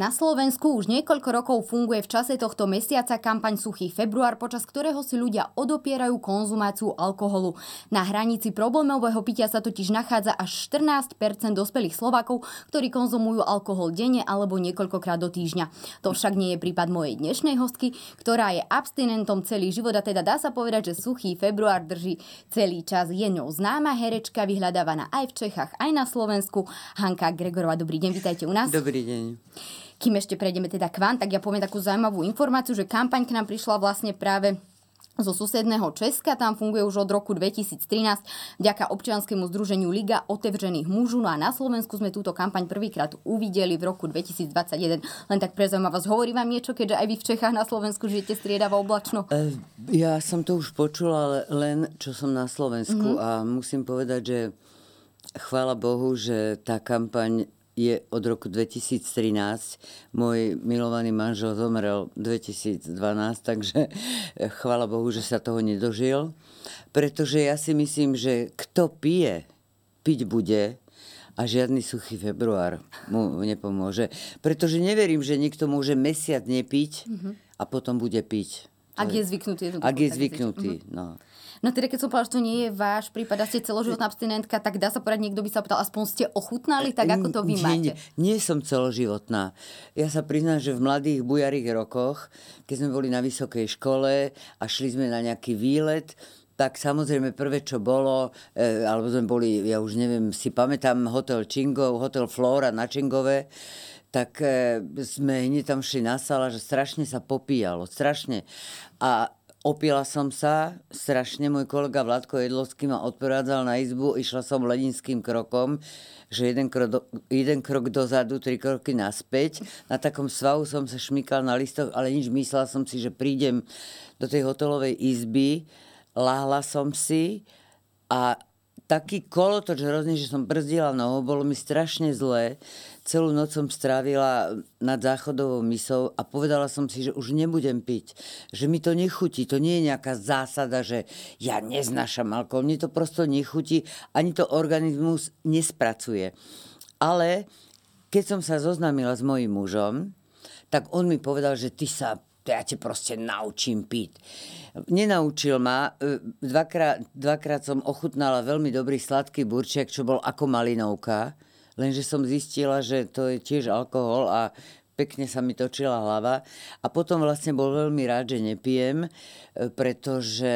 Na Slovensku už niekoľko rokov funguje v čase tohto mesiaca kampaň Suchý február, počas ktorého si ľudia odopierajú konzumáciu alkoholu. Na hranici problémového pitia sa totiž nachádza až 14% dospelých Slovákov, ktorí konzumujú alkohol denne alebo niekoľkokrát do týždňa. To však nie je prípad mojej dnešnej hostky, ktorá je abstinentom celý život a teda dá sa povedať, že Suchý február drží celý čas. Je ňou známa herečka, vyhľadávaná aj v Čechách, aj na Slovensku. Hanka Gregorová, dobrý deň, vítajte u nás. Dobrý deň. Kým ešte prejdeme teda k vám, tak ja poviem takú zaujímavú informáciu, že kampaň k nám prišla vlastne práve zo susedného Česka. Tam funguje už od roku 2013 vďaka občianskému združeniu Liga otevřených mužov. No a na Slovensku sme túto kampaň prvýkrát uvideli v roku 2021. Len tak pre zaujímavosť, hovorí vám niečo, keďže aj vy v Čechách na Slovensku žijete striedavo oblačno? E, ja som to už počula, len čo som na Slovensku mm-hmm. a musím povedať, že chvála Bohu, že tá kampaň je od roku 2013. Môj milovaný manžel zomrel 2012, takže eh, chvála Bohu, že sa toho nedožil. Pretože ja si myslím, že kto pije, piť bude a žiadny suchý február mu nepomôže. Pretože neverím, že niekto môže mesiac nepiť mm-hmm. a potom bude piť. Ak je zvyknutý. Ak je zvyknutý, no. No teda keď som povedala, že to nie je váš prípad a ste celoživotná abstinentka, tak dá sa povedať, niekto by sa opýtal, aspoň ste ochutnali, tak ako to vy máte? Nie, nie som celoživotná. Ja sa priznám, že v mladých bujarých rokoch, keď sme boli na vysokej škole a šli sme na nejaký výlet, tak samozrejme prvé, čo bolo, e, alebo sme boli, ja už neviem, si pamätám, hotel Čingov, hotel Flora na Čingove, tak e, sme hneď tam šli na sala, že strašne sa popíjalo, strašne. A Opila som sa, strašne môj kolega Vladko Jedlovský ma odprevádzal na izbu, išla som ledinským krokom, že jeden krok, jeden krok dozadu, tri kroky naspäť. Na takom svahu som sa šmykal na listoch, ale nič, myslela som si, že prídem do tej hotelovej izby, láhla som si a taký kolotoč hrozný, že som brzdila nohou, bolo mi strašne zlé. Celú noc som strávila nad záchodovou misou a povedala som si, že už nebudem piť. Že mi to nechutí. To nie je nejaká zásada, že ja neznášam alkohol. Mne to prosto nechutí. Ani to organizmus nespracuje. Ale keď som sa zoznámila s mojím mužom, tak on mi povedal, že ty sa ja ťa proste naučím piť. Nenaučil ma. E, dvakrát, dvakrát som ochutnala veľmi dobrý sladký burček, čo bol ako malinovka. Lenže som zistila, že to je tiež alkohol a pekne sa mi točila hlava. A potom vlastne bol veľmi rád, že nepijem, e, pretože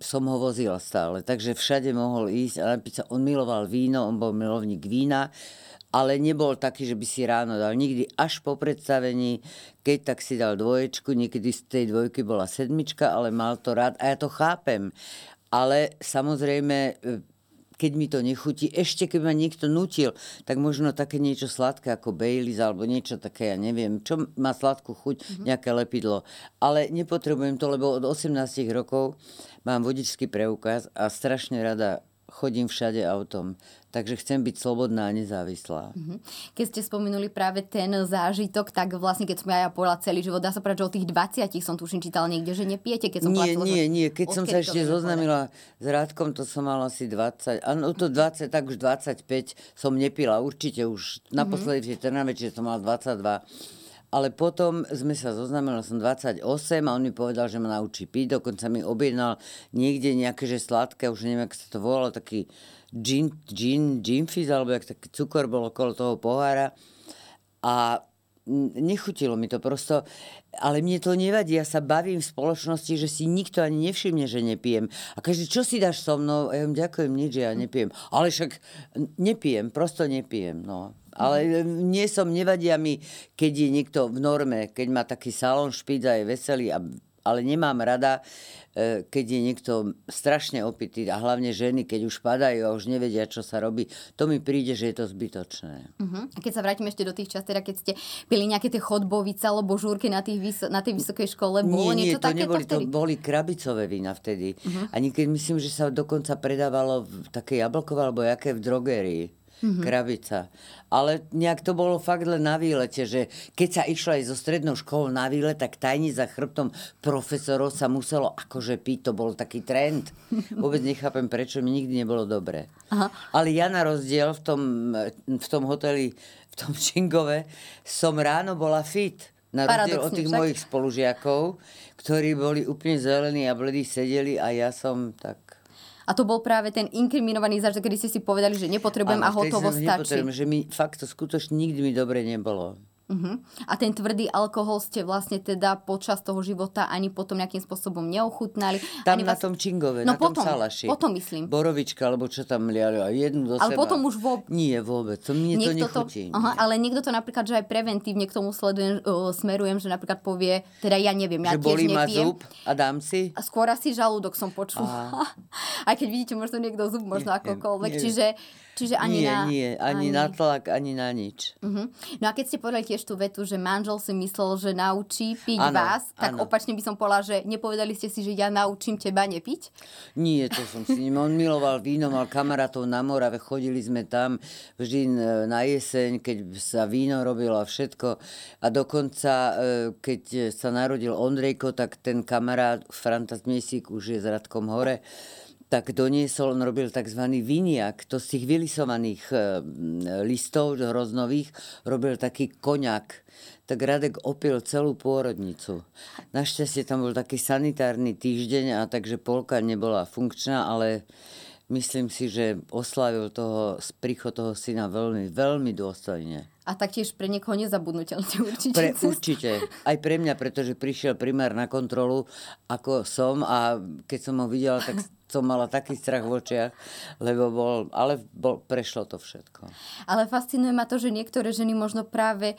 som ho vozila stále. Takže všade mohol ísť a napiť sa. On miloval víno, on bol milovník vína ale nebol taký, že by si ráno dal. Nikdy až po predstavení, keď tak si dal dvoječku, niekedy z tej dvojky bola sedmička, ale mal to rád a ja to chápem. Ale samozrejme, e, keď mi to nechutí, ešte keď ma niekto nutil, tak možno také niečo sladké ako Baileys alebo niečo také, ja neviem, čo má sladkú chuť, mm-hmm. nejaké lepidlo. Ale nepotrebujem to, lebo od 18 rokov mám vodičský preukaz a strašne rada chodím všade autom. Takže chcem byť slobodná a nezávislá. Mhm. Keď ste spomenuli práve ten zážitok, tak vlastne keď som ja, ja povedala celý život, dá sa povedať, že od tých 20 som tuším čítala niekde, že nepijete, keď som Nie, platila, nie, nie. Keď som sa ešte zoznamila s Rádkom, to som mala asi 20, áno, to 20, tak už 25 som nepila. Určite už naposledy mm-hmm. v Trnave, čiže som mala 22 ale potom sme sa zoznámili, som 28 a on mi povedal, že ma naučí piť, dokonca mi objednal niekde nejaké, že sladké, už neviem, ako sa to volalo, taký gin, gin, gin fizz, alebo jak taký cukor bol okolo toho pohára. A nechutilo mi to prosto, ale mne to nevadí, ja sa bavím v spoločnosti, že si nikto ani nevšimne, že nepijem. A každý, čo si dáš so mnou? A ja im ďakujem, nič, ja nepijem. Ale však nepijem, prosto nepijem, no. Ale nie som, nevadia mi, keď je niekto v norme, keď má taký salon špíc a je veselý, a, ale nemám rada, e, keď je niekto strašne opitý a hlavne ženy, keď už padajú a už nevedia, čo sa robí, to mi príde, že je to zbytočné. Uh-huh. A keď sa vrátim ešte do tých čas, teda keď ste pili nejaké tie chodbovice alebo žúrky na, tých vys- na tej vysokej škole, bolo nie, niečo nie, to neboli, vtedy? to boli krabicové vína vtedy. Uh-huh. A niekedy myslím, že sa dokonca predávalo v také jablkové alebo jaké v drogerii mm-hmm. krabica. Ale nejak to bolo fakt len na výlete, že keď sa išla aj zo strednou školou na výlet, tak tajne za chrbtom profesorov sa muselo akože piť, to bol taký trend. Vôbec nechápem, prečo mi nikdy nebolo dobre. Aha. Ale ja na rozdiel v tom, v tom hoteli v tom Čingove som ráno bola fit. Na rozdiel od tých však. mojich spolužiakov, ktorí boli úplne zelení a bledí sedeli a ja som tak a to bol práve ten inkriminovaný zážitok, kedy ste si povedali, že nepotrebujem a hotovo stačí. že mi fakt to skutočne nikdy mi dobre nebolo. Uh-huh. A ten tvrdý alkohol ste vlastne teda počas toho života ani potom nejakým spôsobom neochutnali. Tam ani na vás... tom čingove, no na potom, tom salaši. potom myslím. Borovička, alebo čo tam liali, a jednu do ale seba. potom už vôbec... Nie, vôbec. To mne niekto to nechutí. To, aha, ale niekto to napríklad, že aj preventívne k tomu sledujem, uh, smerujem, že napríklad povie, teda ja neviem, ja že tiež bolí nepiem. ma zub a dám si? A skôr asi žalúdok som počula. aj keď vidíte, možno niekto zub, možno akokoľvek. Čiže Čiže ani nie, na... Nie, ani, ani na tlak, ani na nič. Uh-huh. No a keď ste povedali tiež tú vetu, že manžel si myslel, že naučí piť ano, vás, tak ano. opačne by som povedala, že nepovedali ste si, že ja naučím teba nepiť? Nie, to som si ním. On miloval víno, mal kamarátov na Morave, chodili sme tam vždy na jeseň, keď sa víno robilo a všetko. A dokonca, e, keď sa narodil Ondrejko, tak ten kamarát Franta Zmiesík už je z Radkom hore, tak doniesol, on robil tzv. viniak, to z tých vylisovaných e, listov hroznových robil taký koňak. Tak Radek opil celú pôrodnicu. Našťastie tam bol taký sanitárny týždeň a takže polka nebola funkčná, ale myslím si, že oslavil toho, príchod toho syna veľmi, veľmi dôstojne. A taktiež pre niekoho nezabudnutelný určite. Pre, určite. Aj pre mňa, pretože prišiel primár na kontrolu, ako som a keď som ho videla, tak som mala taký strach v očiach, lebo bol, ale bol, prešlo to všetko. Ale fascinuje ma to, že niektoré ženy možno práve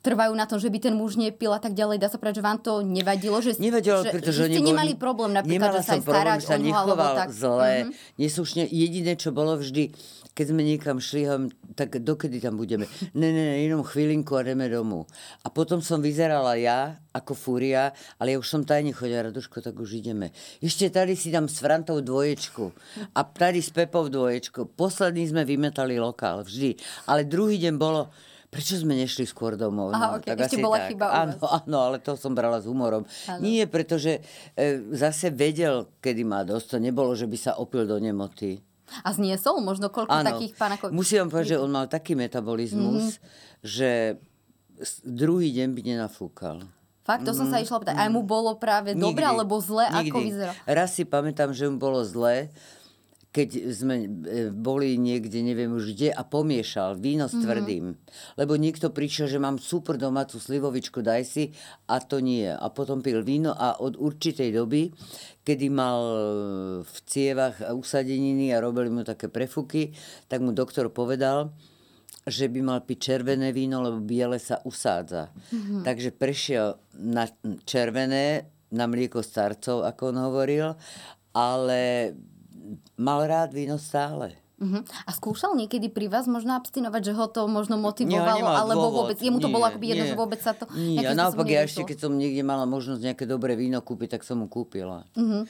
trvajú na tom, že by ten muž nepil a tak ďalej. Dá sa povedať, že vám to nevadilo? Že, Nevadilo, že, pretože že ste nemali problém napríklad, že sa aj staráš o ňu, alebo tak. zle, mm-hmm. neslušne. Jediné, čo bolo vždy, keď sme niekam šli, tak dokedy tam budeme? Ne, ne, ne, jenom chvílinku a ideme domů. A potom som vyzerala ja, ako fúria, ale ja už som tajne chodila, Raduško, tak už ideme. Ešte tady si dám s Frantou dvoječku a tady s Pepou dvoječku. Posledný sme vymetali lokál, vždy. Ale druhý deň bolo, prečo sme nešli skôr domov? Aha, no, okay. tak Ešte bola tak. chyba áno, áno, ale to som brala s humorom. Ano. Nie, pretože e, zase vedel, kedy má dosť. To nebolo, že by sa opil do nemoty. A zniesol možno koľko ano. takých pánakov? Musím vám povedať, že on mal taký metabolizmus, mm-hmm. že druhý deň by nenafúkal. Fakt, to mm, som sa mhm. išla pýtať. Aj mu bolo práve dobre alebo zle? Nikdy. Ako vyzeral? Raz si pamätám, že mu bolo zle, keď sme e, boli niekde, neviem už kde, a pomiešal víno s mhm. tvrdým. Mm-hmm. Lebo niekto prišiel, že mám super domácu slivovičku, daj si, a to nie. A potom pil víno a od určitej doby, kedy mal v cievach usadeniny a robili mu také prefuky, tak mu doktor povedal, že by mal piť červené víno, lebo biele sa usádza. Mm-hmm. Takže prešiel na červené, na mlieko starcov, ako on hovoril, ale mal rád víno stále. Uh-huh. A skúšal niekedy pri vás možno abstinovať, že ho to možno motivovalo, nie, alebo dôvod. vôbec, jemu to nie, bolo akoby jedno, že vôbec sa to... Nie, a naopak ja ešte, keď som niekde mala možnosť nejaké dobré víno kúpiť, tak som mu kúpila. Uh-huh.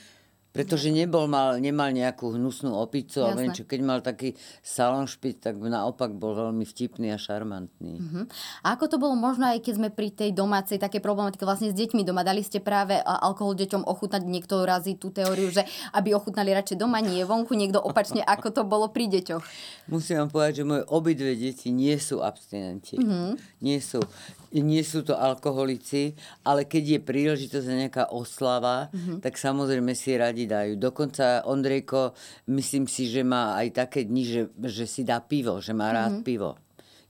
Pretože nebol, mal, nemal nejakú hnusnú opicu, ale čo, keď mal taký salonšpit, tak naopak bol veľmi vtipný a šarmantný. Uh-huh. A ako to bolo možno aj keď sme pri tej domácej také problematike vlastne s deťmi doma? Dali ste práve alkohol deťom ochutnať? Niekto razí tú teóriu, že aby ochutnali radšej doma, nie vonku, niekto opačne, ako to bolo pri deťoch. Musím vám povedať, že moje obidve deti nie sú abstinenti. Uh-huh. Nie sú nie sú to alkoholici, ale keď je príležitosť a nejaká oslava, mm-hmm. tak samozrejme si radi dajú. Dokonca Ondrejko, myslím si, že má aj také dni, že, že si dá pivo, že má rád mm-hmm. pivo.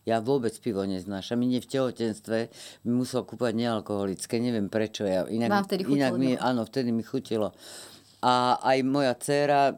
Ja vôbec pivo neznášam. Nie v tehotenstve mi musel kúpať nealkoholické. Neviem prečo. Ja, inak, Vám vtedy chutilo, inak mi, áno, vtedy mi chutilo. A aj moja dcéra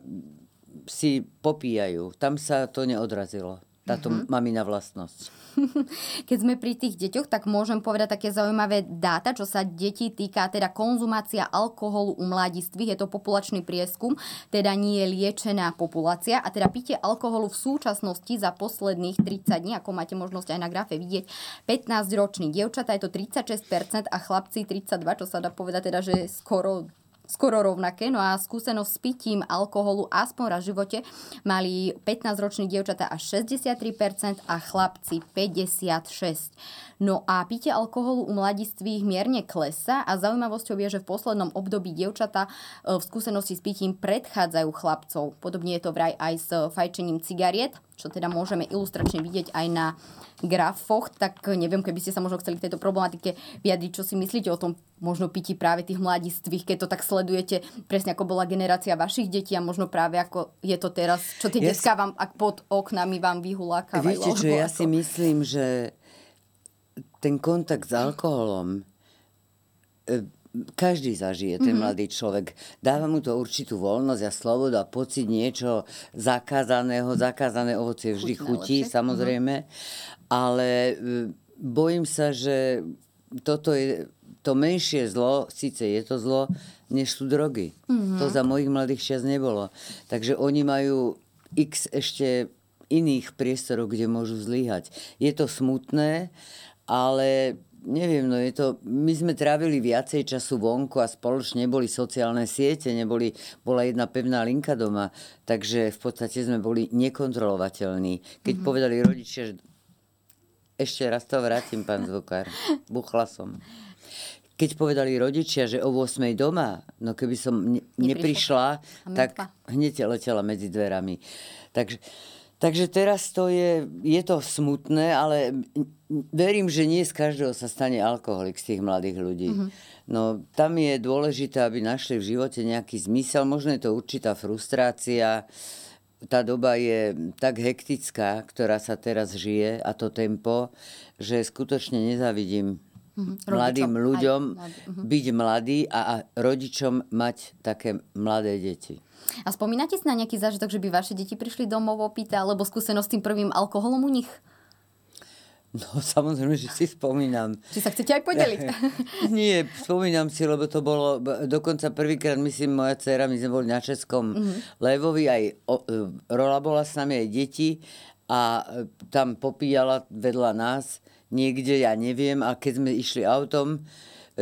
si popíjajú. Tam sa to neodrazilo táto mm-hmm. mamina vlastnosť. Keď sme pri tých deťoch, tak môžem povedať také zaujímavé dáta, čo sa detí týka teda konzumácia alkoholu u mladistvých. Je to populačný prieskum, teda nie je liečená populácia. A teda pitie alkoholu v súčasnosti za posledných 30 dní, ako máte možnosť aj na grafe vidieť, 15-roční dievčatá je to 36% a chlapci 32, čo sa dá povedať teda, že skoro skoro rovnaké. No a skúsenosť s pitím alkoholu aspoň raz v živote mali 15-roční dievčatá až 63% a chlapci 56%. No a pitie alkoholu u mladistvých mierne klesa a zaujímavosťou je, že v poslednom období dievčatá e, v skúsenosti s pitím predchádzajú chlapcov. Podobne je to vraj aj s fajčením cigariet. Čo teda môžeme ilustračne vidieť aj na grafoch, tak neviem, keby ste sa možno chceli k tejto problematike vyjadriť, čo si myslíte o tom možno pití práve tých mladistvých, keď to tak sledujete, presne ako bola generácia vašich detí a možno práve ako je to teraz, čo tie ja detská vám ak pod oknami vám vyhulákavajú. Viete čo, ja ako... si myslím, že ten kontakt s alkoholom e, každý zažije, ten mm-hmm. mladý človek. Dáva mu to určitú voľnosť a slobodu a pocit niečo zakázaného. Zakázané ovocie vždy chutí, lepšie. samozrejme. Mm-hmm. Ale e, bojím sa, že toto je to menšie zlo, síce je to zlo, než sú drogy. Mm-hmm. To za mojich mladých čas nebolo. Takže oni majú x ešte iných priestorov, kde môžu zlíhať. Je to smutné, ale neviem, no je to, my sme trávili viacej času vonku a spoločne neboli sociálne siete, neboli, bola jedna pevná linka doma, takže v podstate sme boli nekontrolovateľní. Keď mm-hmm. povedali rodičia, že ešte raz to vrátim, pán zvukár, buchla som. Keď povedali rodičia, že o 8 doma, no keby som ne, neprišla, tak hneď letela medzi dverami. Takže, Takže teraz to je, je to smutné, ale verím, že nie z každého sa stane alkoholik z tých mladých ľudí. Mm-hmm. No tam je dôležité, aby našli v živote nejaký zmysel. Možno je to určitá frustrácia. Tá doba je tak hektická, ktorá sa teraz žije a to tempo, že skutočne nezavidím mm-hmm. mladým ľuďom mladý. Mm-hmm. byť mladý a, a rodičom mať také mladé deti. A spomínate si na nejaký zážitok, že by vaše deti prišli domov opýta, alebo skúsenosť s tým prvým alkoholom u nich? No samozrejme, že si spomínam. Či sa chcete aj podeliť? Nie, spomínam si, lebo to bolo dokonca prvýkrát, myslím, moja dcera, my sme boli na Českom mm-hmm. Levovi, aj o, e, Rola bola s nami, aj deti a e, tam popíjala vedľa nás niekde, ja neviem, a keď sme išli autom,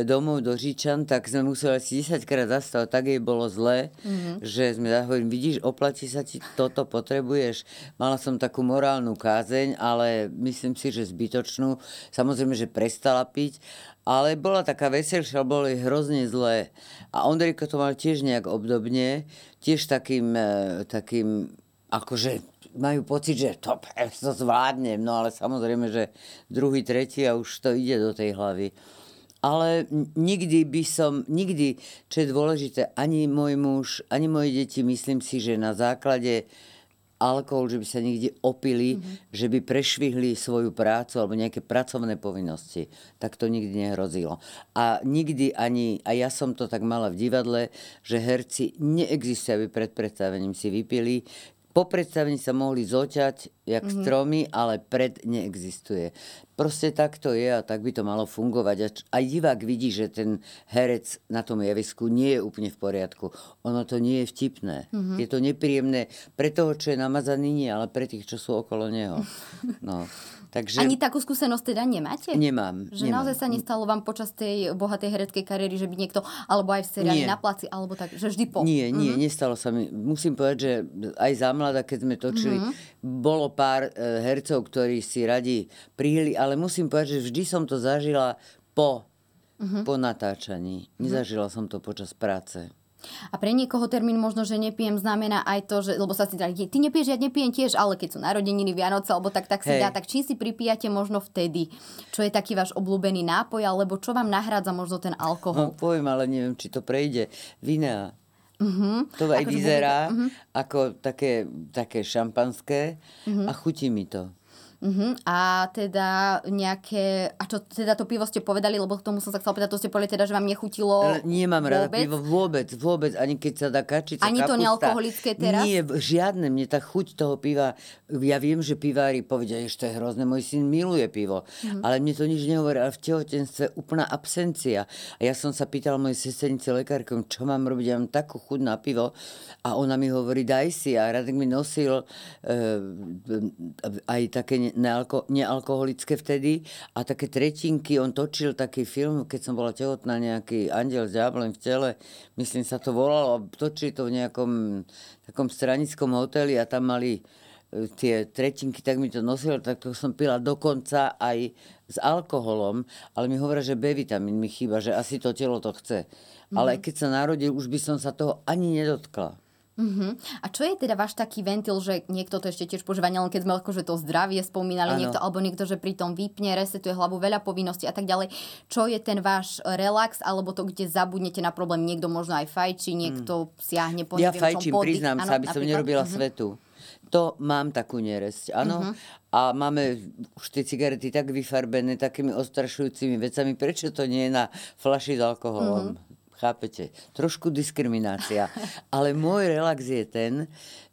domov do Říčan, tak sme museli asi 10 krát zastavať, tak jej bolo zlé, mm-hmm. že sme hovorili, vidíš, oplatí sa ti toto, potrebuješ. Mala som takú morálnu kázeň, ale myslím si, že zbytočnú. Samozrejme, že prestala piť, ale bola taká veselšia, bolo jej hrozne zlé. A Ondrejko to mal tiež nejak obdobne, tiež takým, e, takým akože majú pocit, že to, to zvládnem, no ale samozrejme, že druhý, tretí a už to ide do tej hlavy ale nikdy by som, nikdy, čo je dôležité, ani môj muž, ani moje deti, myslím si, že na základe alkohol, že by sa niekde opili, mm-hmm. že by prešvihli svoju prácu alebo nejaké pracovné povinnosti. Tak to nikdy nehrozilo. A nikdy ani, a ja som to tak mala v divadle, že herci neexistujú, aby pred predstavením si vypili. Po predstavení sa mohli zoťať, jak mm-hmm. stromy, ale pred neexistuje. Proste tak to je a tak by to malo fungovať. A aj divák vidí, že ten herec na tom javisku nie je úplne v poriadku. Ono to nie je vtipné. Mm-hmm. Je to nepríjemné pre toho, čo je namazaný, nie, ale pre tých, čo sú okolo neho. No. Takže... Ani takú skúsenosť teda nemáte? Nemám. Že nemám. naozaj sa nestalo vám počas tej bohatej hereckej kariéry, že by niekto, alebo aj v seriáli na placi, alebo tak, že vždy po? Nie, nie, mm-hmm. nestalo sa mi. Musím povedať, že aj za mladá, keď sme točili, mm-hmm. bolo pár e, hercov, ktorí si radi prihli, ale musím povedať, že vždy som to zažila po, mm-hmm. po natáčaní. Nezažila mm-hmm. som to počas práce. A pre niekoho termín možno, že nepijem, znamená aj to, že, lebo sa si dali, ty nepiješ, ja nepijem tiež, ale keď sú narodeniny, Vianoce, alebo tak, tak si hey. dá, tak čím si pripijate možno vtedy? Čo je taký váš obľúbený nápoj, alebo čo vám nahrádza možno ten alkohol? No, poviem, ale neviem, či to prejde. Vinea. Uh-huh. To aj vyzerá uh-huh. ako také, také šampanské uh-huh. a chutí mi to. Uh-huh. A teda nejaké... A čo teda to pivo ste povedali, lebo k tomu som sa chcela pýtať, to ste povedali teda, že vám nechutilo Nemám rada pivo vôbec, vôbec. Ani keď sa dá kačica, Ani kapusta. to nealkoholické teraz? Nie, žiadne. Mne tá chuť toho piva... Ja viem, že pivári povedia, že to je hrozné, môj syn miluje pivo. Uh-huh. Ale mne to nič nehovorí. Ale v tehotenstve úplná absencia. A ja som sa pýtal mojej sesternice lekárkom, čo mám robiť. Ja mám takú chuť na pivo. A ona mi hovorí, daj si. A Radek mi nosil uh, aj také nealko, nealkoholické vtedy a také tretinky, on točil taký film, keď som bola tehotná, nejaký Andiel s diablem v tele, myslím sa to volalo, točili to v nejakom takom stranickom hoteli a tam mali e, tie tretinky, tak mi to nosilo, tak to som pila dokonca aj s alkoholom, ale mi hovoria, že B vitamín mi chýba, že asi to telo to chce. Mm-hmm. Ale keď sa narodil, už by som sa toho ani nedotkla. Uh-huh. A čo je teda váš taký ventil, že niekto to ešte tiež používa, len keď sme akože to zdravie spomínali, ano. niekto, alebo niekto, že pri tom vypne, resetuje hlavu, veľa povinností a tak ďalej. Čo je ten váš relax, alebo to, kde zabudnete na problém, niekto možno aj fajči, niekto hmm. siahne po Ja fajčím, čom, priznám ano, sa, aby som nerobila uh-huh. svetu. To mám takú neresť, áno. Uh-huh. A máme už tie cigarety tak vyfarbené takými ostrašujúcimi vecami. Prečo to nie je na flaši s alkoholom? Uh-huh. Chápete? Trošku diskriminácia. Ale môj relax je ten,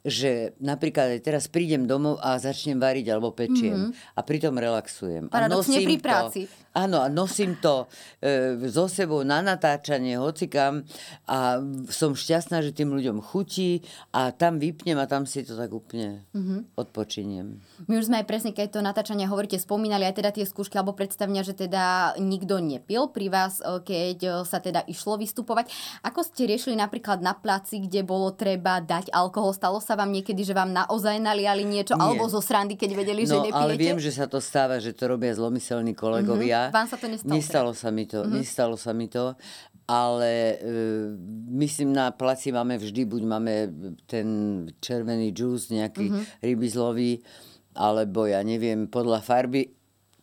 že napríklad aj teraz prídem domov a začnem variť alebo pečiem. Mm-hmm. A pritom relaxujem. Paradoxne pri práci. To, áno, a nosím to e, so sebou na natáčanie, hocikam a som šťastná, že tým ľuďom chutí a tam vypnem a tam si to tak úplne mm-hmm. odpočiniem. My už sme aj presne, keď to natáčanie hovoríte, spomínali aj teda tie skúšky alebo predstavenia, že teda nikto nepil pri vás, e, keď e, sa teda išlo vystupovať. Ako ste riešili napríklad na placi, kde bolo treba dať alkohol? Stalo sa vám niekedy, že vám naozaj naliali niečo? Nie. Alebo zo srandy, keď vedeli, no, že nepijete? ale viem, že sa to stáva, že to robia zlomyselní kolegovia. Mm-hmm vám sa to nestalo? Nestalo teda? sa mi to, mm-hmm. nestalo sa mi to, ale e, myslím na placi máme vždy, buď máme ten červený džús, nejaký mm-hmm. rybizlový, alebo ja neviem, podľa farby,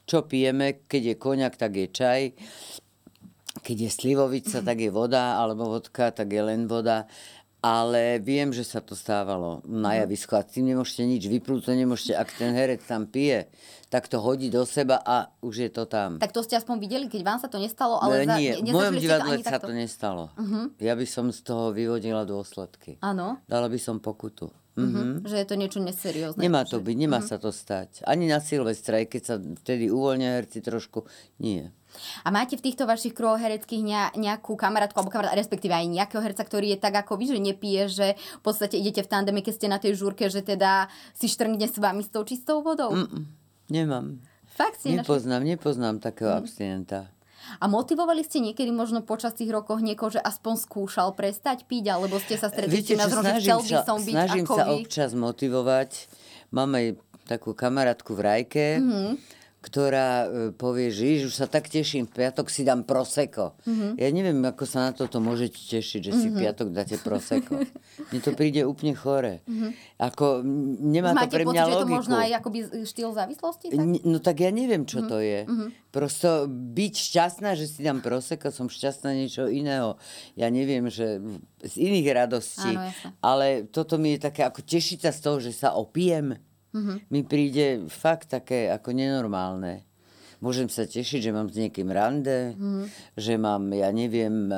čo pijeme, keď je koniak, tak je čaj, keď je slivovica, mm-hmm. tak je voda, alebo vodka, tak je len voda ale viem, že sa to stávalo na mhm. javisku a tým nemôžete nič vyplúť, to nemôžete, ak ten herec tam pije, tak to hodí do seba a už je to tam. Tak to ste aspoň videli, keď vám sa to nestalo? Ale no, nie, v mojom divadle sa takto? to nestalo. Uh-huh. Ja by som z toho vyvodila dôsledky. Áno. Dala by som pokutu. Uh-huh. Že je to niečo neseriózne. Nemá to byť, nemá uh-huh. sa to stať. Ani na Silvestra, aj keď sa vtedy uvoľnia herci trošku, nie. A máte v týchto vašich kruhoch hereckých nejakú kamarátku alebo kamarát, respektíve aj nejakého herca, ktorý je tak ako vy, že nepije, že v podstate idete v tandeme, keď ste na tej žúrke, že teda si štrngne s vami s tou čistou vodou? Mm-mm, nemám. Fakt si Nepoznám, našli? nepoznám takého mm. abstinenta. A motivovali ste niekedy možno počas tých rokov niekoho, že aspoň skúšal prestať piť, alebo ste sa stretli s na že chcel by som byť snažím ako sa vy? občas motivovať. Mám aj takú kamarátku v Rajke, mm-hmm ktorá e, povie, že už sa tak teším, v piatok si dám proseko. Mm-hmm. Ja neviem, ako sa na toto môžete tešiť, že si mm-hmm. v piatok dáte proseko. Mne to príde úplne chore. Mm-hmm. Ako, nemá Máte to pre mňa pocit, logiku. že to možno aj akoby štýl závislosti? Tak? No tak ja neviem, čo mm-hmm. to je. Mm-hmm. Prosto byť šťastná, že si dám proseko, som šťastná niečo iného. Ja neviem, že z iných radostí. Áno, ale toto mi je také, ako tešiť sa z toho, že sa opijem mm-hmm. mi príde fakt také ako nenormálne. Môžem sa tešiť, že mám s niekým rande, mm-hmm. že mám, ja neviem,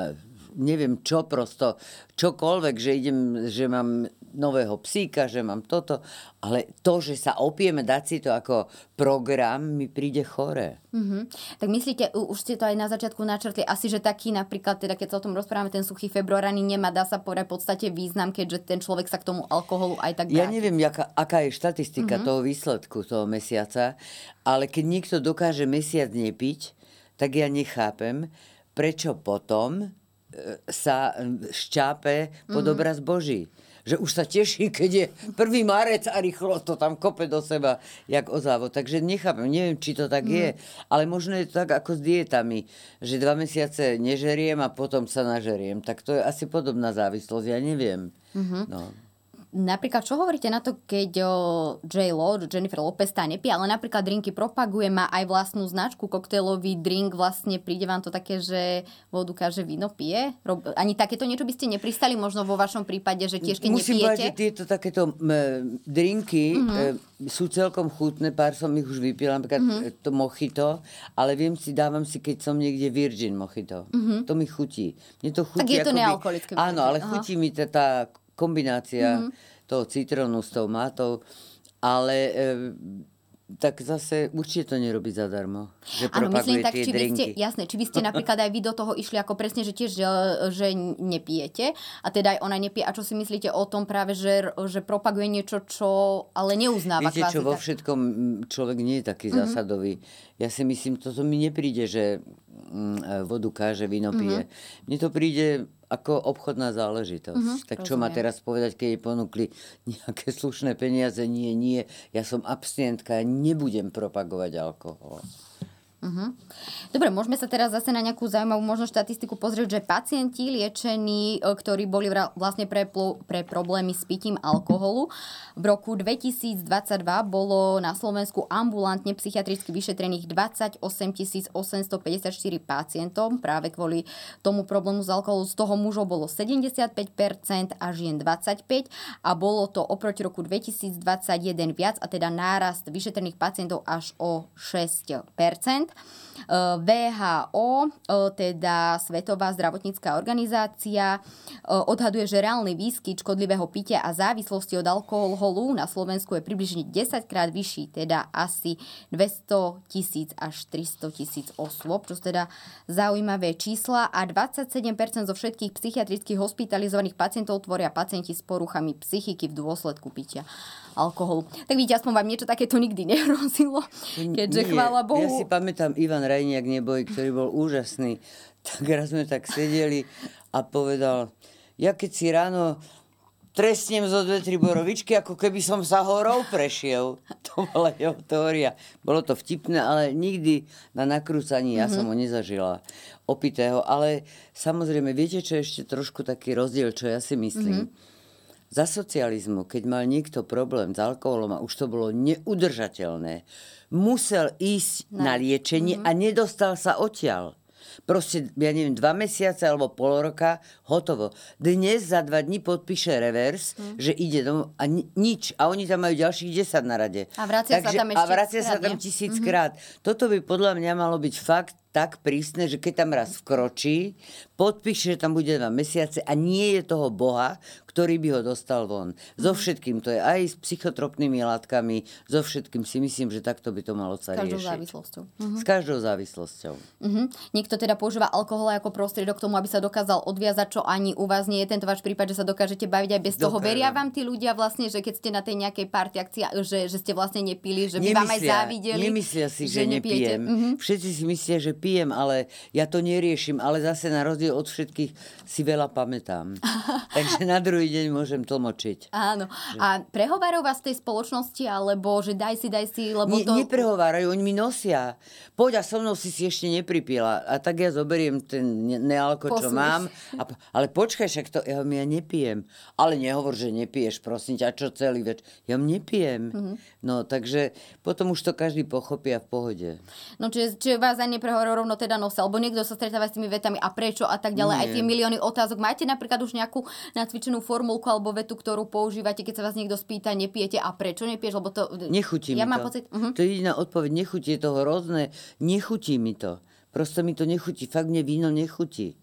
neviem čo prosto, čokoľvek, že idem, že mám nového psíka, že mám toto, ale to, že sa opieme dať si to ako program, mi príde chore. Mm-hmm. Tak myslíte, už ste to aj na začiatku načrtli, asi, že taký napríklad, teda keď sa o tom rozprávame, ten suchý február ani nemá, dá sa povedať v podstate význam, keďže ten človek sa k tomu alkoholu aj tak vráti. Ja neviem, jaká, aká je štatistika mm-hmm. toho výsledku toho mesiaca, ale keď niekto dokáže mesiac nepiť, tak ja nechápem, prečo potom e, sa šťápe pod mm-hmm. obraz Boží že už sa teší, keď je 1. marec a rýchlo to tam kope do seba, jak o závod. Takže nechápem, neviem, či to tak mm. je, ale možno je to tak ako s dietami, že dva mesiace nežeriem a potom sa nažeriem. Tak to je asi podobná závislosť, ja neviem. Mm-hmm. No. Napríklad, čo hovoríte na to, keď J. Lo, Jennifer Lopez tá nepie, ale napríklad drinky propaguje, má aj vlastnú značku, koktejlový drink, vlastne príde vám to také, že vodu káže víno pije? Ani takéto niečo by ste nepristali možno vo vašom prípade, že tiež keď Musím nepijete? že tieto takéto m, drinky mm-hmm. e, sú celkom chutné, pár som ich už vypila, napríklad mm-hmm. to mochito, ale viem si, dávam si, keď som niekde virgin mochito. Mm-hmm. To mi chutí. Mne to chutí. Tak je to nealkoholické. Áno, ale Aha. chutí mi tá, tá kombinácia mm-hmm. toho citrónu s tou mátou, ale e, tak zase určite to nerobí zadarmo. Že Áno, myslím tak, či by ste, jasné, či by ste napríklad aj vy do toho išli ako presne, že tiež, že, že nepijete a teda aj ona nepije. A čo si myslíte o tom práve, že, že propaguje niečo, čo ale neuznáva Viete, čo, vo všetkom človek nie je taký mm-hmm. zásadový. Ja si myslím, toto mi nepríde, že mm, vodu káže, víno pije. Mm-hmm. Mne to príde ako obchodná záležitosť. Mm-hmm, tak čo má teraz povedať, keď jej ponúkli nejaké slušné peniaze? Nie, nie. Ja som abstinentka, ja nebudem propagovať alkohol. Uh-huh. Dobre, môžeme sa teraz zase na nejakú zaujímavú možno štatistiku pozrieť, že pacienti liečení, e, ktorí boli vlastne pre, pre problémy s pitím alkoholu, v roku 2022 bolo na Slovensku ambulantne psychiatricky vyšetrených 28 854 pacientov práve kvôli tomu problému s alkoholu. Z toho mužov bolo 75% a žien 25% a bolo to oproti roku 2021 viac a teda nárast vyšetrených pacientov až o 6%. VHO, teda Svetová zdravotnícká organizácia, odhaduje, že reálny výskyt škodlivého pitia a závislosti od alkoholu na Slovensku je približne 10 krát vyšší, teda asi 200 tisíc až 300 tisíc osôb, čo teda zaujímavé čísla. A 27% zo všetkých psychiatrických hospitalizovaných pacientov tvoria pacienti s poruchami psychiky v dôsledku pitia alkoholu. Tak vidíte, aspoň vám niečo takéto nikdy nehrozilo, keďže Nie, chvála Bohu. Ja si pamätám Ivan Rajniak Neboj, ktorý bol úžasný. Tak raz sme tak sedeli a povedal, ja keď si ráno trestnem zo dve, tri borovičky, ako keby som sa horou prešiel. To bola jeho teória. Bolo to vtipné, ale nikdy na nakrúcaní ja mm-hmm. som ho nezažila opitého. Ale samozrejme, viete, čo je ešte trošku taký rozdiel, čo ja si myslím? Mm-hmm za socializmu, keď mal niekto problém s alkoholom a už to bolo neudržateľné, musel ísť no. na liečenie mm-hmm. a nedostal sa odtiaľ. Proste, ja neviem, dva mesiace alebo pol roka, hotovo. Dnes za dva dní podpíše revers, mm. že ide domov a ni- nič. A oni tam majú ďalších 10 na rade. A vracia Takže, sa tam ešte A vracia sa tam tisíckrát. Mm-hmm. Toto by podľa mňa malo byť fakt tak prísne, že keď tam raz vkročí, podpíše, že tam bude dva mesiace a nie je toho Boha, ktorý by ho dostal von. So mhm. všetkým to je aj s psychotropnými látkami, so všetkým si myslím, že takto by to malo sa riešiť. S každou riešiť. závislosťou. Uh-huh. S každou závislosťou. Uh-huh. Niekto teda používa alkohol ako prostriedok k tomu, aby sa dokázal odviazať, čo ani u vás nie je tento váš prípad, že sa dokážete baviť aj bez Dokážem. toho. Veria vám tí ľudia vlastne, že keď ste na tej nejakej party akcia, že, že ste vlastne nepili, že by nemyslia, vám aj závideli. Nemyslia si, že, že nepijem. Uh-huh. Všetci si myslia, že pijem, ale ja to neriešim. Ale zase na rozdiel od všetkých si veľa pamätám. Takže na druhý deň môžem tlmočiť. Áno. A prehovárajú vás tej spoločnosti, alebo že daj si, daj si, lebo ne, to... Neprehovárajú, oni mi nosia. Poď a so mnou si si ešte nepripila. A tak ja zoberiem ten nealko, čo mám. A, ale počkaj, však to, ja, ja nepijem. Ale nehovor, že nepiješ, prosím ťa, čo celý več. Ja nepijem. Mm-hmm. No, takže potom už to každý pochopí a v pohode. No, čiže, čiže vás aj neprehovárajú rovno teda nosa, alebo niekto sa stretáva s tými vetami a prečo a tak ďalej. Nie. Aj tie milióny otázok. Máte napríklad už nejakú nacvičenú formulku alebo vetu, ktorú používate, keď sa vás niekto spýta, nepijete a prečo nepiješ, lebo to... Nechutí ja mi mám to. Pocit, uh-huh. To je jediná odpoveď, nechutí, je to hrozné, nechutí mi to. Prosto mi to nechutí, fakt mne víno nechutí.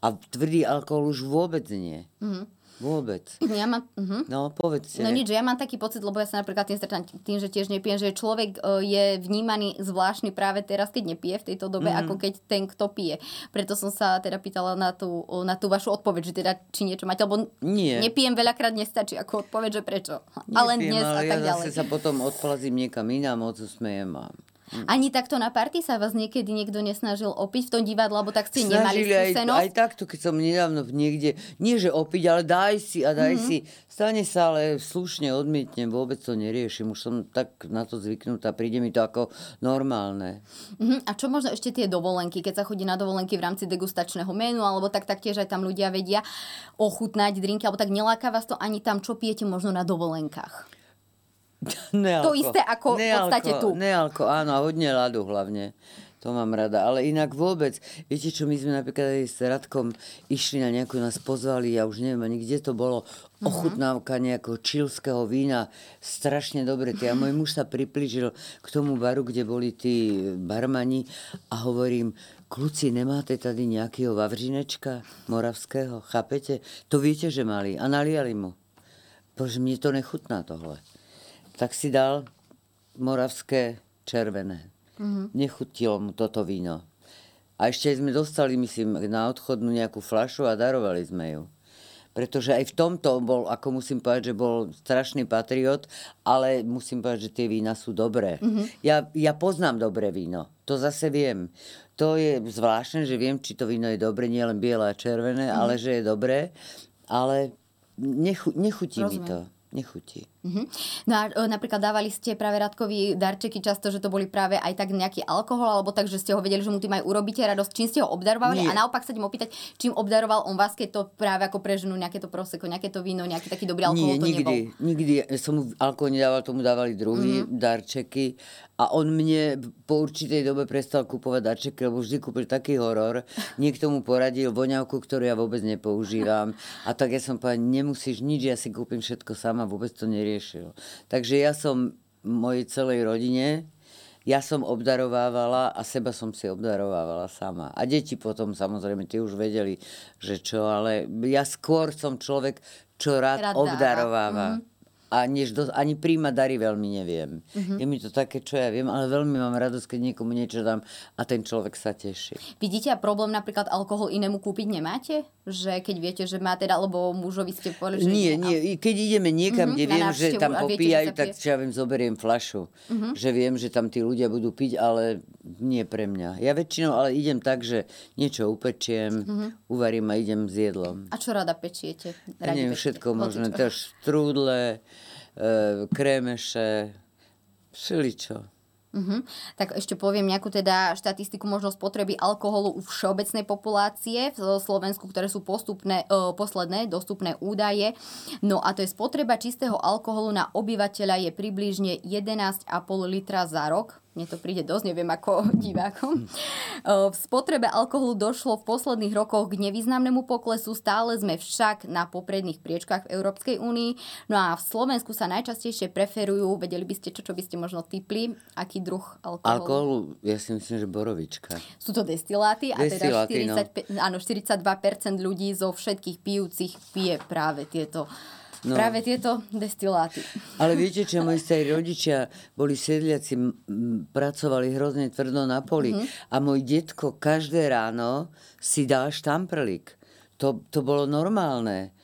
A tvrdý alkohol už vôbec nie. Uh-huh. Vôbec. Ja mám, uh-huh. No, povedzte. No nič, ja mám taký pocit, lebo ja sa napríklad tým stretám tým, že tiež nepijem, že človek uh, je vnímaný zvláštny práve teraz, keď nepije v tejto dobe, uh-huh. ako keď ten, kto pije. Preto som sa teda pýtala na tú, na tú vašu odpoveď, že teda či niečo máte, lebo Nie. nepijem veľakrát nestačí ako odpoveď, že prečo. Nepijem, ale dnes ale a tak ja ďalej. zase sa potom odplazím niekam inám, odsmejem a. Ani takto na party sa vás niekedy niekto nesnažil opiť v tom divadle, lebo tak ste nemali skúsenosť? Aj, aj takto, keď som nedávno niekde, nie že opiť, ale daj si a daj mm-hmm. si. Stane sa, ale slušne odmietnem, vôbec to neriešim. Už som tak na to zvyknutá, príde mi to ako normálne. Mm-hmm. A čo možno ešte tie dovolenky, keď sa chodí na dovolenky v rámci degustačného menu, alebo tak taktiež aj tam ľudia vedia ochutnať drinky, alebo tak neláka vás to ani tam, čo pijete možno na dovolenkách? Nealko. To isté ako nealko, v podstate tu. Nealko, áno, a hodne ľadu hlavne. To mám rada. Ale inak vôbec, viete čo, my sme napríklad aj s Radkom išli na nejakú, nás pozvali, ja už neviem ani kde to bolo, mhm. ochutnávka nejakého čilského vína, strašne dobre. A môj muž sa priplížil k tomu baru, kde boli tí barmani a hovorím, Kluci, nemáte tady nejakého vavřinečka moravského? Chápete? To viete, že mali. A naliali mu. Bože, mne to nechutná tohle tak si dal moravské červené. Mm-hmm. Nechutilo mu toto víno. A ešte sme dostali, myslím, na odchodnú nejakú flašu a darovali sme ju. Pretože aj v tomto bol, ako musím povedať, že bol strašný patriot, ale musím povedať, že tie vína sú dobré. Mm-hmm. Ja, ja poznám dobré víno. To zase viem. To je zvláštne, že viem, či to víno je dobré, nie len biele a červené, mm-hmm. ale že je dobré. Ale nechu, nechutí Rozumiem. mi to. Nechutí. Uh-huh. No a o, napríklad dávali ste práve Radkovi darčeky často, že to boli práve aj tak nejaký alkohol, alebo tak, že ste ho vedeli, že mu tým aj urobíte radosť. Čím ste ho obdarovali? Nie. A naopak sa tým opýtať, čím obdaroval on vás, keď to práve ako preženú nejaké to proseko, nejaké to víno, nejaký taký dobrý alkohol Nie, to nikdy, nebol. nikdy som mu alkohol nedával, tomu dávali druhý uh-huh. darčeky a on mne po určitej dobe prestal kupovať darčeky, lebo vždy kúpil taký horor. Niekto mu poradil voňavku, ktorú ja vôbec nepoužívam. A tak ja som povedal, nemusíš nič, ja si kúpim všetko sama, vôbec to neriešil. Takže ja som mojej celej rodine, ja som obdarovávala a seba som si obdarovávala sama. A deti potom samozrejme, tie už vedeli, že čo, ale ja skôr som človek, čo rád, rád obdarováva. Mm-hmm a než do, ani príjma dary veľmi neviem. Uh-huh. Je mi to také, čo ja viem, ale veľmi mám radosť, keď niekomu niečo dám a ten človek sa teší. Vidíte a problém napríklad alkohol inému kúpiť nemáte? Že keď viete, že má teda, alebo mužovi ste povedali, že... Nie, nie, keď ideme niekam, uh-huh, kde viem, že tam popíjajú, viete, tak čo ja viem, zoberiem flašu. Uh-huh. Že viem, že tam tí ľudia budú piť, ale nie pre mňa. Ja väčšinou ale idem tak, že niečo upečiem, uh-huh. uvarím a idem s jedlom. A čo rada pečiete? Radi ja neviem, všetko možné. To štrúdle, E, krémeše, všeličo. Uh-huh. Tak ešte poviem nejakú teda štatistiku možno spotreby alkoholu u všeobecnej populácie v Slovensku, ktoré sú postupné, uh, posledné dostupné údaje. No a to je spotreba čistého alkoholu na obyvateľa je približne 11,5 litra za rok mne to príde dosť, neviem ako divákom. V spotrebe alkoholu došlo v posledných rokoch k nevýznamnému poklesu, stále sme však na popredných priečkách v Európskej únii. No a v Slovensku sa najčastejšie preferujú, vedeli by ste čo, čo by ste možno typli, aký druh alkoholu? Alkoholu, ja si myslím, že borovička. Sú to destiláty a teda 40, no. áno, 42% ľudí zo všetkých pijúcich pije práve tieto No. Práve tieto destiláty. Ale viete, čo moji starí rodičia boli sedliaci, pracovali hrozne tvrdo na poli mm-hmm. a môj detko každé ráno si dal štamprlík. To, to bolo normálne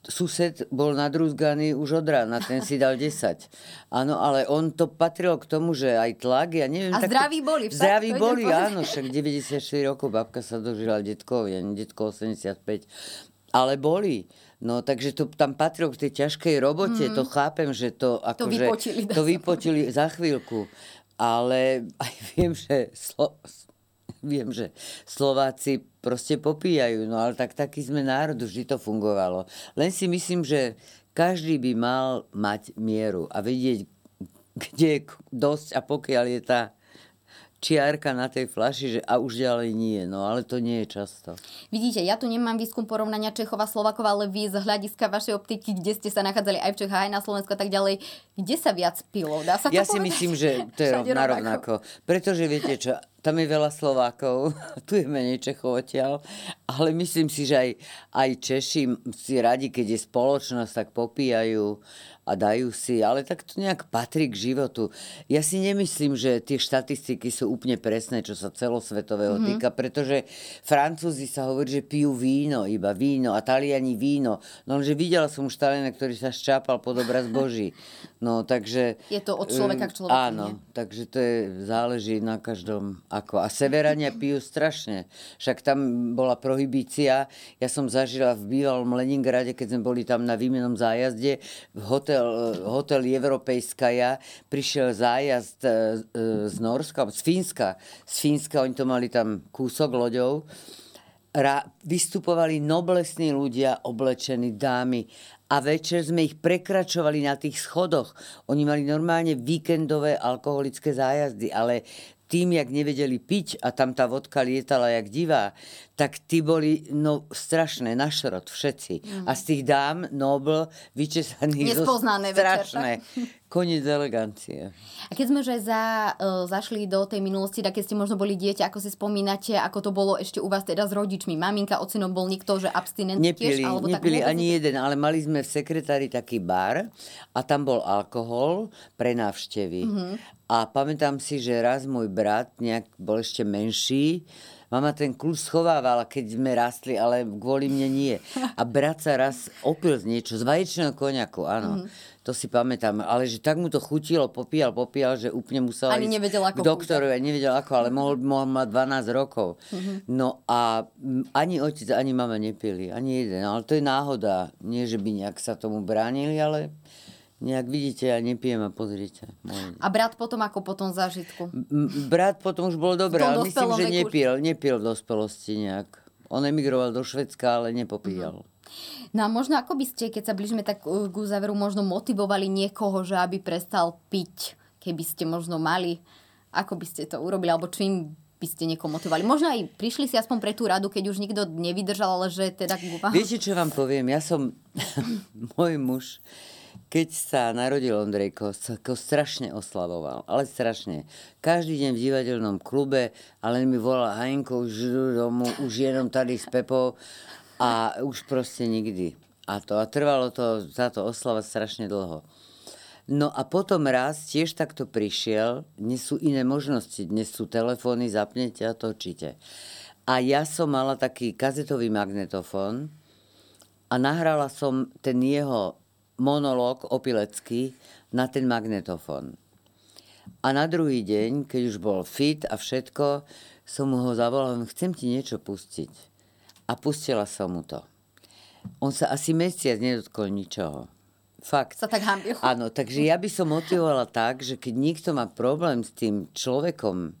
sused bol nadrúzganý už od rána, ten si dal 10. Áno, ale on to patrilo k tomu, že aj tlak, ja neviem... A zdraví boli. Však, zdraví boli, áno, však 94 rokov babka sa dožila detkovi, detko 85. Ale boli. No, takže to tam patrilo k tej ťažkej robote, mm. to chápem, že to ako, to vypotili, to vypotili za chvíľku. Ale aj viem, že Slo- viem, že Slováci proste popíjajú, no ale tak taký sme národ, vždy to fungovalo. Len si myslím, že každý by mal mať mieru a vedieť, kde je dosť a pokiaľ je tá čiarka na tej flaši, že a už ďalej nie. No ale to nie je často. Vidíte, ja tu nemám výskum porovnania Čechova, Slovakova, ale vy z hľadiska vašej optiky, kde ste sa nachádzali aj v Čechách, aj na Slovensku a tak ďalej, kde sa viac pilo? Dá sa to ja povedať? si myslím, že to je narovnako. Pretože viete čo, tam je veľa Slovákov, tu je menej Čechov odtiaľ, ale myslím si, že aj, aj Češi si radi, keď je spoločnosť, tak popíjajú a dajú si, ale tak to nejak patrí k životu. Ja si nemyslím, že tie štatistiky sú úplne presné, čo sa celosvetového mm-hmm. týka, pretože Francúzi sa hovorí, že pijú víno, iba víno a Taliani víno. No že videla som už Taliana, ktorý sa ščápal pod obraz Boží. No takže... Je to od človeka k človeku. Áno, nie? takže to je, záleží na každom ako. A Severania pijú strašne. Však tam bola prohibícia. Ja som zažila v bývalom Leningrade, keď sme boli tam na výmenom zájazde, v hotel hotel, eh, hotel Evropejskaja, prišiel zájazd eh, z Norska, z Fínska. Z Fínska, oni to mali tam kúsok loďov. Ra, vystupovali noblesní ľudia, oblečení dámy a večer sme ich prekračovali na tých schodoch. Oni mali normálne víkendové alkoholické zájazdy, ale tým, jak nevedeli piť a tam tá vodka lietala jak divá, tak tí boli no, strašné, našrot, všetci. Mm. A z tých dám, nobl, vyčesaných, strašné. Koniec elegancie. A keď sme aj za, uh, zašli do tej minulosti, tak keď ste možno boli dieťa, ako si spomínate, ako to bolo ešte u vás teda s rodičmi? Maminka, ocino bol nikto, že abstinent nepili, tiež? Alebo nepili tak ani jeden, ale mali sme v sekretári taký bar a tam bol alkohol pre návštevy. Mm-hmm. A pamätám si, že raz môj brat nejak bol ešte menší, mama ten kľúč schovávala, keď sme rastli, ale kvôli mne nie. A brat sa raz opil z niečo, z vaječného koniaku, áno. Mm-hmm. To si pamätám, ale že tak mu to chutilo, popíjal, popíjal, že úplne musel Ani nevedel, ako k doktoru, ja nevedel ako, ale mohol, mohol mať 12 rokov. Mm-hmm. No a ani otec, ani mama nepili, ani jeden. Ale to je náhoda. Nie, že by nejak sa tomu bránili, ale Nejak vidíte, ja nepijem a pozrite. A brat potom ako po tom zážitku? Brat potom už bol dobrý, ale myslím, že nepil, nepil v dospelosti nejak. On emigroval do Švedska, ale nepopíjal. Uh-huh. No a možno ako by ste, keď sa blížime tak uh, k záveru, možno motivovali niekoho, že aby prestal piť, keby ste možno mali, ako by ste to urobili, alebo čím by ste niekoho motivovali? Možno aj prišli si aspoň pre tú radu, keď už nikto nevydržal, ale že teda... Viete, čo vám poviem? Ja som... môj muž, keď sa narodil Ondrejko, sa ko strašne oslavoval. Ale strašne. Každý deň v divadelnom klube, ale mi volal Hajnko, už domu, už jenom tady s Pepou. A už proste nikdy. A to a trvalo to, táto oslava strašne dlho. No a potom raz tiež takto prišiel, dnes sú iné možnosti, dnes sú telefóny, zapnete a točíte. A ja som mala taký kazetový magnetofón a nahrala som ten jeho monológ opilecký na ten magnetofón. A na druhý deň, keď už bol fit a všetko, som mu ho zavolal, chcem ti niečo pustiť a pustila som mu to. On sa asi mesiac nedotkol ničoho. Fakt. Sa tak hambil. Áno, takže ja by som motivovala tak, že keď niekto má problém s tým človekom, e,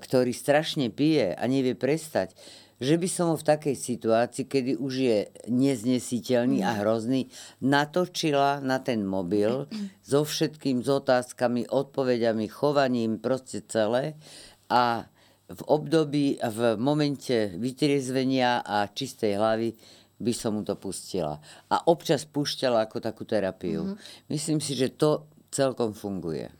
ktorý strašne pije a nevie prestať, že by som ho v takej situácii, kedy už je neznesiteľný a hrozný, natočila na ten mobil so všetkým, s otázkami, odpovediami, chovaním, proste celé a v období, v momente vytriezvenia a čistej hlavy by som mu to pustila. A občas púšťala ako takú terapiu. Mm-hmm. Myslím si, že to celkom funguje.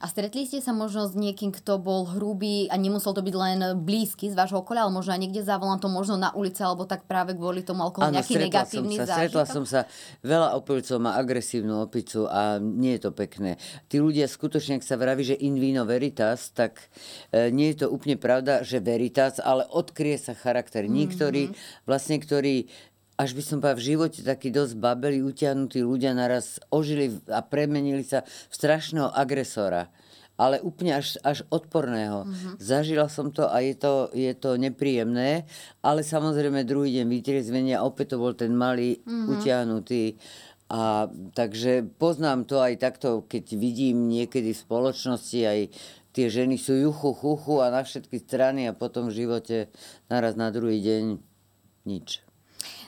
A stretli ste sa možno s niekým, kto bol hrubý a nemusel to byť len blízky z vášho okolia, ale možno aj niekde za to možno na ulici, alebo tak práve kvôli tomu alkoholu nejaký negatívny som sa, Stretla som sa, veľa opilcov má agresívnu opicu a nie je to pekné. Tí ľudia skutočne, ak sa vraví, že in vino veritas, tak e, nie je to úplne pravda, že veritas, ale odkrie sa charakter. Mm-hmm. Niektorí, vlastne, ktorí až by som povedal, v živote takí dosť babeli, utiahnutí ľudia naraz ožili a premenili sa v strašného agresora. Ale úplne až, až odporného. Mm-hmm. Zažila som to a je to, je to nepríjemné, ale samozrejme druhý deň vytriezvenia opäť to bol ten malý mm-hmm. utiahnutý. A takže poznám to aj takto, keď vidím niekedy v spoločnosti aj tie ženy sú juchu, chuchu a na všetky strany a potom v živote naraz na druhý deň nič.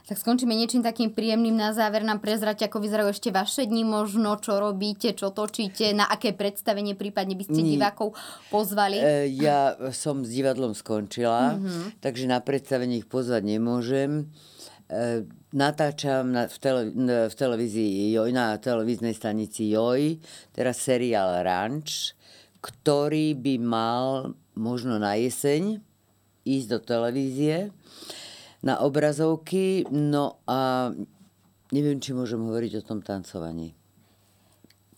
Tak skončíme niečím takým príjemným na záver. Nám prezrať, ako vyzerajú ešte vaše dni možno, čo robíte, čo točíte, na aké predstavenie prípadne by ste divákov pozvali? E, ja som s divadlom skončila, mm-hmm. takže na predstavenie ich pozvať nemôžem. E, natáčam na, v, tele, v televízii Joj, na televíznej stanici Joj, teraz seriál Ranch, ktorý by mal možno na jeseň ísť do televízie na obrazovky. No a neviem, či môžem hovoriť o tom tancovaní.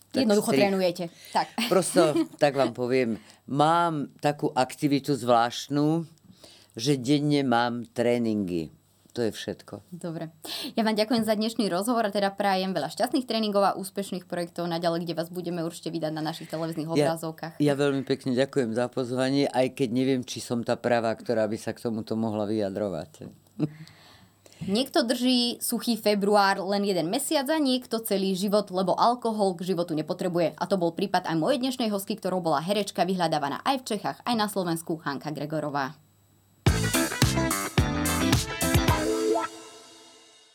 Tak Jednoducho strich. trénujete. Tak. Prosto, tak vám poviem, mám takú aktivitu zvláštnu, že denne mám tréningy. To je všetko. Dobre. Ja vám ďakujem za dnešný rozhovor a teda prajem veľa šťastných tréningov a úspešných projektov naďalej, kde vás budeme určite vydať na našich televíznych obrazovkách. Ja, ja veľmi pekne ďakujem za pozvanie, aj keď neviem, či som tá pravá, ktorá by sa k tomuto mohla vyjadrovať. Niekto drží suchý február len jeden mesiac a niekto celý život, lebo alkohol k životu nepotrebuje. A to bol prípad aj mojej dnešnej hostky, ktorou bola herečka vyhľadávaná aj v Čechách, aj na Slovensku, Hanka Gregorová.